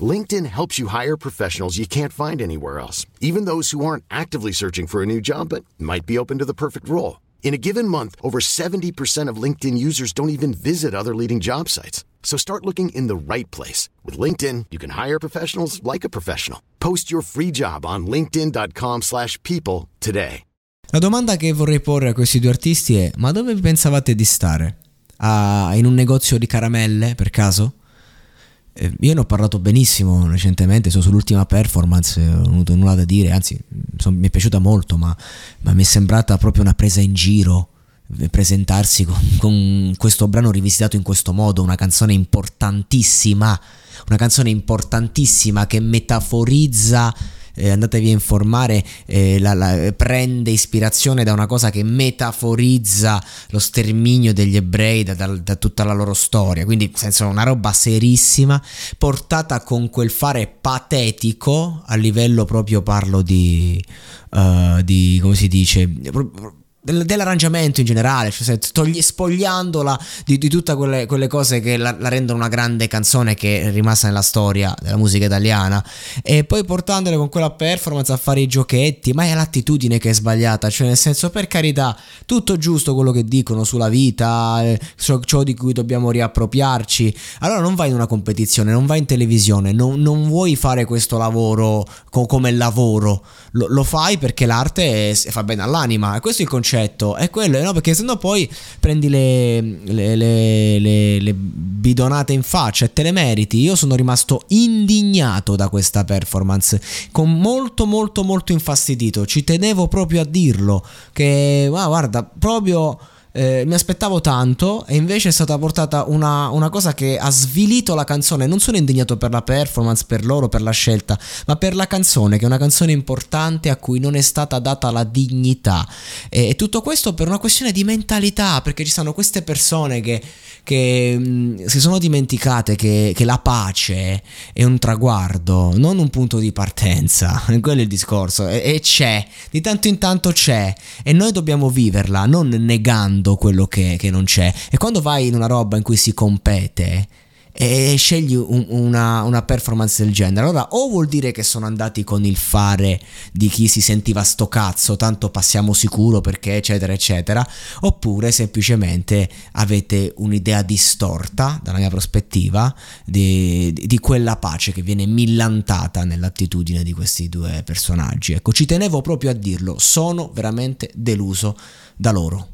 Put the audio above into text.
LinkedIn helps you hire professionals you can't find anywhere else, even those who aren't actively searching for a new job but might be open to the perfect role. In a given month, over 70% of LinkedIn users don't even visit other leading job sites. So start looking in the right place. With LinkedIn, you can hire professionals like a professional. Post your free job on linkedin.com slash people today. La domanda che vorrei porre a questi due artisti è ma dove pensavate di stare? Ah, in un negozio di caramelle, per caso? Eh, io ne ho parlato benissimo recentemente, sono sull'ultima performance, non ho avuto nulla da dire, anzi son, mi è piaciuta molto, ma, ma, mi è sembrata proprio una presa in giro eh, presentarsi con, con questo brano rivisitato in questo modo, una canzone importantissima, una canzone importantissima che metaforizza eh, andatevi a informare, eh, la, la, prende ispirazione da una cosa che metaforizza lo sterminio degli ebrei da, da, da tutta la loro storia, quindi senso una roba serissima, portata con quel fare patetico a livello proprio parlo di, uh, di come si dice dell'arrangiamento in generale, cioè togli, spogliandola di, di tutte quelle, quelle, cose che la, la, rendono una grande canzone che è rimasta nella storia della musica italiana e poi portandole con quella performance a fare i giochetti, ma è l'attitudine che è sbagliata, cioè nel senso per carità, tutto giusto quello che dicono sulla vita, eh, ciò, ciò di cui dobbiamo riappropriarci, allora non vai in una competizione, non vai in televisione, non, non vuoi fare questo lavoro co- come lavoro, lo, lo, fai perché l'arte è, fa bene all'anima, e questo è il concetto concetto è quello, no? Perché sennò poi prendi le, le, le, le, bidonate in faccia e te le meriti. Io sono rimasto indignato da questa performance, con molto molto molto infastidito. Ci tenevo proprio a dirlo, che ah, guarda, proprio eh, mi aspettavo tanto e invece è stata portata una, una, cosa che ha svilito la canzone. Non sono indignato per la performance, per loro, per la scelta, ma per la canzone, che è una canzone importante a cui non è stata data la dignità. E, e tutto questo per una questione di mentalità, perché ci sono queste persone che, che mh, si sono dimenticate che, che la pace è un traguardo, non un punto di partenza. Quello è il discorso. E, e c'è, di tanto in tanto c'è. E noi dobbiamo viverla, non negando mondo quello che, che non c'è. E quando vai in una roba in cui si compete e scegli un, una, una, performance del genere, allora o vuol dire che sono andati con il fare di chi si sentiva sto cazzo, tanto passiamo sicuro perché eccetera eccetera, oppure semplicemente avete un'idea distorta dalla mia prospettiva di, di quella pace che viene millantata nell'attitudine di questi due personaggi. Ecco, ci tenevo proprio a dirlo, sono veramente deluso da loro.